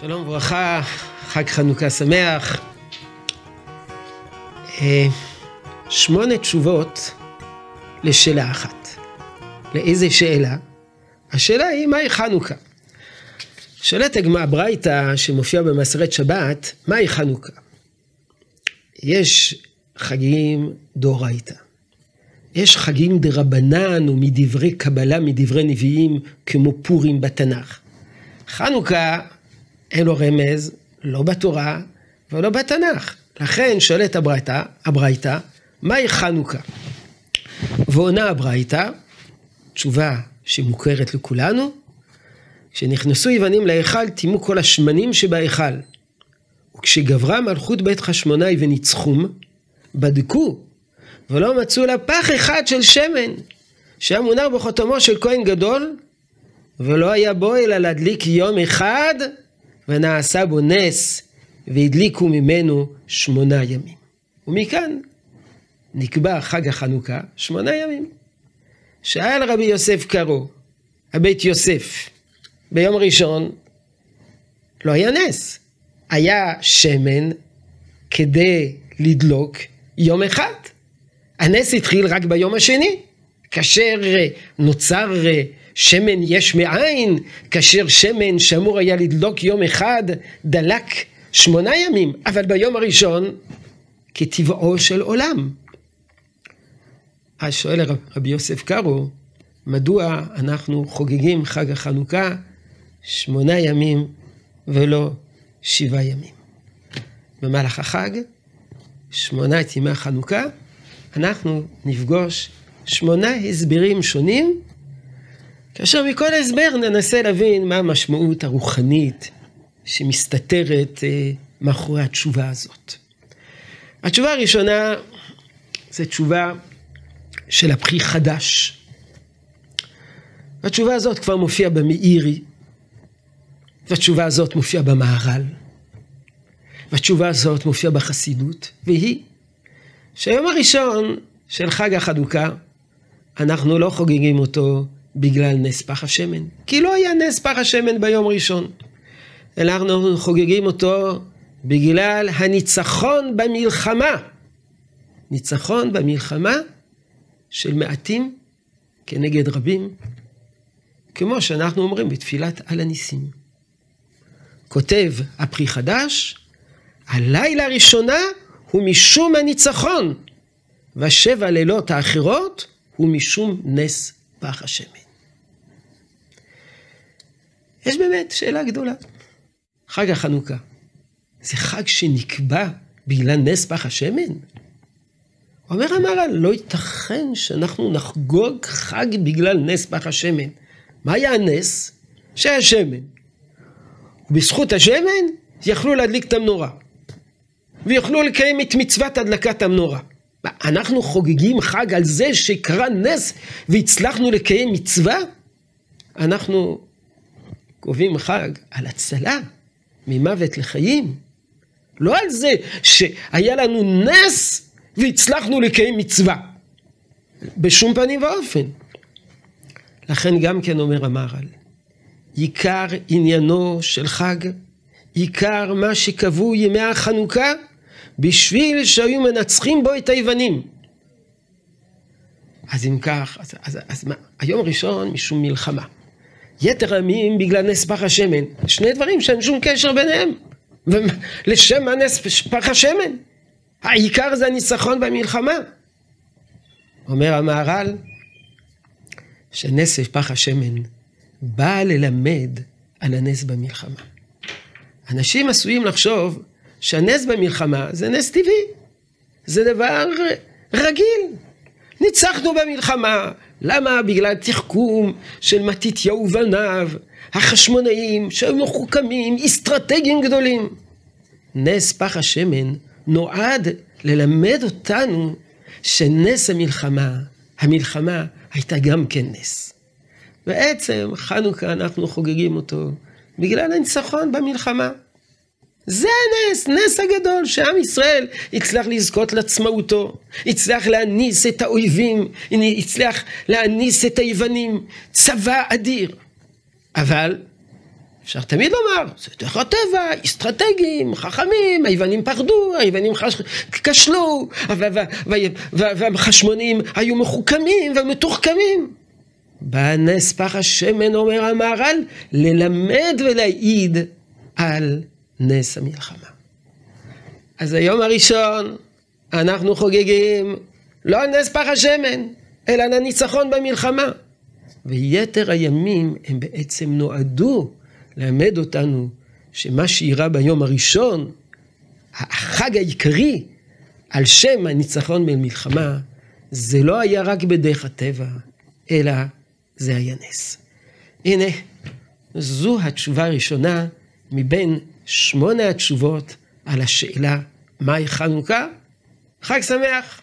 שלום וברכה, חג חנוכה שמח. אה, שמונה תשובות לשאלה אחת. לאיזה שאלה? השאלה היא מהי חנוכה? שואלת הגמרא ברייתא שמופיע במסרת שבת, מהי חנוכה? יש חגים דאורייתא. יש חגים דרבנן ומדברי קבלה, מדברי נביאים, כמו פורים בתנ"ך. חנוכה אין לו רמז, לא בתורה ולא בתנ"ך. לכן שואלת הברייתא, הברייתא, מהי חנוכה? ועונה הברייתא, תשובה שמוכרת לכולנו, כשנכנסו יוונים להיכל, טימאו כל השמנים שבהיכל. וכשגברה מלכות בית חשמונאי וניצחום, בדקו, ולא מצאו לה פח אחד של שמן, שהיה מונח בחותמו של כהן גדול, ולא היה בו אלא להדליק יום אחד ונעשה בו נס, והדליקו ממנו שמונה ימים. ומכאן נקבע חג החנוכה שמונה ימים. שאל רבי יוסף קרו, הבית יוסף, ביום ראשון לא היה נס, היה שמן כדי לדלוק יום אחד. הנס התחיל רק ביום השני, כאשר נוצר שמן יש מאין, כאשר שמן שאמור היה לדלוק יום אחד, דלק שמונה ימים, אבל ביום הראשון, כטבעו של עולם. אז שואל רבי יוסף קארו, מדוע אנחנו חוגגים חג החנוכה שמונה ימים ולא שבעה ימים? במהלך החג, שמונת ימי החנוכה, אנחנו נפגוש שמונה הסברים שונים כאשר מכל הסבר ננסה להבין מה המשמעות הרוחנית שמסתתרת אה, מאחורי התשובה הזאת. התשובה הראשונה זה תשובה של הפרי חדש. התשובה הזאת כבר מופיעה במאירי, והתשובה הזאת מופיעה במהר"ל, והתשובה הזאת מופיעה בחסידות, והיא שהיום הראשון של חג החנוכה, אנחנו לא חוגגים אותו בגלל נס פח השמן. כי לא היה נס פח השמן ביום ראשון. אלא אנחנו חוגגים אותו בגלל הניצחון במלחמה. ניצחון במלחמה של מעטים כנגד רבים, כמו שאנחנו אומרים בתפילת על הניסים. כותב הפרי חדש, הלילה הראשונה הוא משום הניצחון, והשבע לילות האחרות הוא משום נס פח השמן. יש באמת שאלה גדולה. חג החנוכה, זה חג שנקבע בגלל נס פח השמן? אומר המהר"ל, לא ייתכן שאנחנו נחגוג חג בגלל נס פח השמן. מה היה הנס? שהיה שמן. ובזכות השמן יכלו להדליק את המנורה. ויוכלו לקיים את מצוות הדלקת המנורה. אנחנו חוגגים חג על זה שקרה נס והצלחנו לקיים מצווה? אנחנו קובעים חג על הצלה ממוות לחיים. לא על זה שהיה לנו נס והצלחנו לקיים מצווה. בשום פנים ואופן. לכן גם כן אומר המהר"ל, עיקר עניינו של חג, עיקר מה שקבעו ימי החנוכה, בשביל שהיו מנצחים בו את היוונים. אז אם כך, אז, אז, אז מה, היום הראשון משום מלחמה. יתר הימים בגלל נס פח השמן. שני דברים שאין שום קשר ביניהם. לשם הנס פח השמן. העיקר זה הניצחון במלחמה. אומר המהר"ל, שנס פח השמן בא ללמד על הנס במלחמה. אנשים עשויים לחשוב שהנס במלחמה זה נס טבעי. זה דבר רגיל. ניצחנו במלחמה. למה? בגלל תחכום של מתתיהו ובניו, החשמונאים שהיו מחוכמים, אסטרטגיים גדולים. נס פח השמן נועד ללמד אותנו שנס המלחמה, המלחמה הייתה גם כן נס. בעצם חנוכה אנחנו חוגגים אותו בגלל הניצחון במלחמה. זה הנס, נס הגדול, שעם ישראל הצליח לזכות לעצמאותו, הצליח להניס את האויבים, הצליח להניס את היוונים, צבא אדיר. אבל אפשר תמיד לומר, זה דרך הטבע, אסטרטגיים, חכמים, היוונים פחדו, היוונים. כשלו, והחשמונים היו מחוכמים ומתוחכמים. בא נס פח השמן, אומר המהר"ל, ללמד ולהעיד על נס המלחמה. אז היום הראשון אנחנו חוגגים לא נס פח השמן, אלא על הניצחון במלחמה. ויתר הימים הם בעצם נועדו ללמד אותנו שמה שאירע ביום הראשון, החג העיקרי על שם הניצחון במלחמה, זה לא היה רק בדרך הטבע, אלא זה היה נס. הנה, זו התשובה הראשונה מבין שמונה התשובות על השאלה מהי חנוכה. חג שמח!